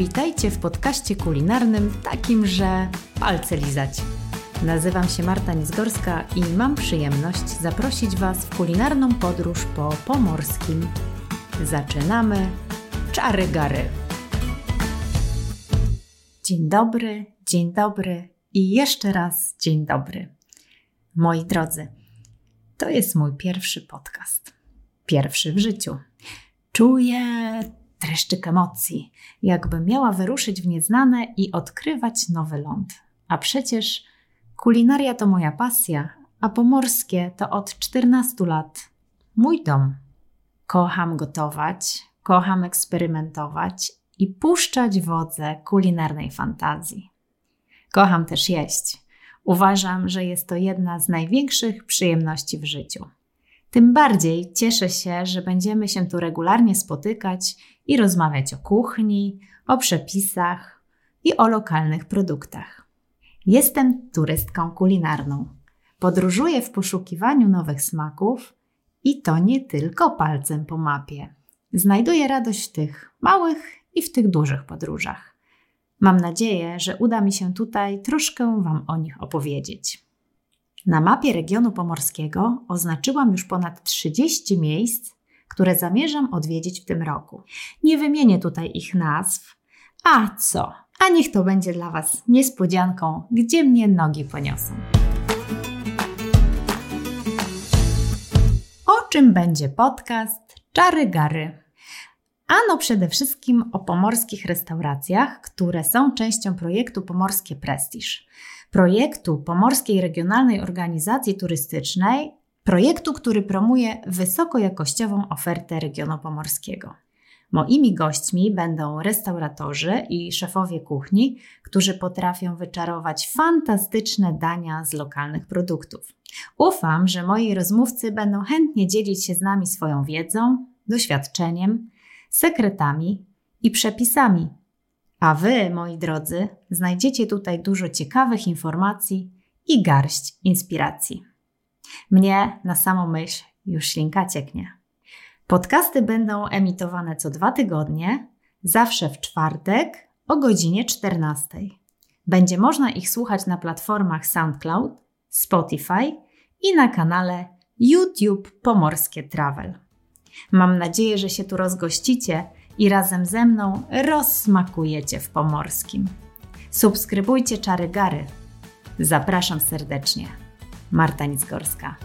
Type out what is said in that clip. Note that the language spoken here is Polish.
Witajcie w podcaście kulinarnym takim, że palce lizać. Nazywam się Marta Nizgorska i mam przyjemność zaprosić Was w kulinarną podróż po pomorskim. Zaczynamy czary gary. Dzień dobry, dzień dobry i jeszcze raz dzień dobry. Moi drodzy, to jest mój pierwszy podcast. Pierwszy w życiu. Czuję dreszczyk emocji, jakby miała wyruszyć w nieznane i odkrywać nowy ląd. A przecież kulinaria to moja pasja, a pomorskie to od 14 lat mój dom. Kocham gotować, kocham eksperymentować i puszczać wodze kulinarnej fantazji. Kocham też jeść. Uważam, że jest to jedna z największych przyjemności w życiu. Tym bardziej cieszę się, że będziemy się tu regularnie spotykać i rozmawiać o kuchni, o przepisach i o lokalnych produktach. Jestem turystką kulinarną. Podróżuję w poszukiwaniu nowych smaków i to nie tylko palcem po mapie. Znajduję radość w tych małych i w tych dużych podróżach. Mam nadzieję, że uda mi się tutaj troszkę Wam o nich opowiedzieć. Na mapie regionu pomorskiego oznaczyłam już ponad 30 miejsc, które zamierzam odwiedzić w tym roku. Nie wymienię tutaj ich nazw. A co? A niech to będzie dla Was niespodzianką, gdzie mnie nogi poniosą. O czym będzie podcast Czary Gary? Ano przede wszystkim o pomorskich restauracjach, które są częścią projektu Pomorskie Prestiż projektu Pomorskiej Regionalnej Organizacji Turystycznej, projektu, który promuje wysokojakościową ofertę regionu pomorskiego. Moimi gośćmi będą restauratorzy i szefowie kuchni, którzy potrafią wyczarować fantastyczne dania z lokalnych produktów. Ufam, że moi rozmówcy będą chętnie dzielić się z nami swoją wiedzą, doświadczeniem, sekretami i przepisami a Wy, moi drodzy, znajdziecie tutaj dużo ciekawych informacji i garść inspiracji. Mnie na samą myśl już ślinka cieknie. Podcasty będą emitowane co dwa tygodnie, zawsze w czwartek o godzinie 14. Będzie można ich słuchać na platformach SoundCloud, Spotify i na kanale YouTube Pomorskie Travel. Mam nadzieję, że się tu rozgościcie i razem ze mną rozsmakujecie w pomorskim. Subskrybujcie Czary Gary. Zapraszam serdecznie. Marta Nicgorska.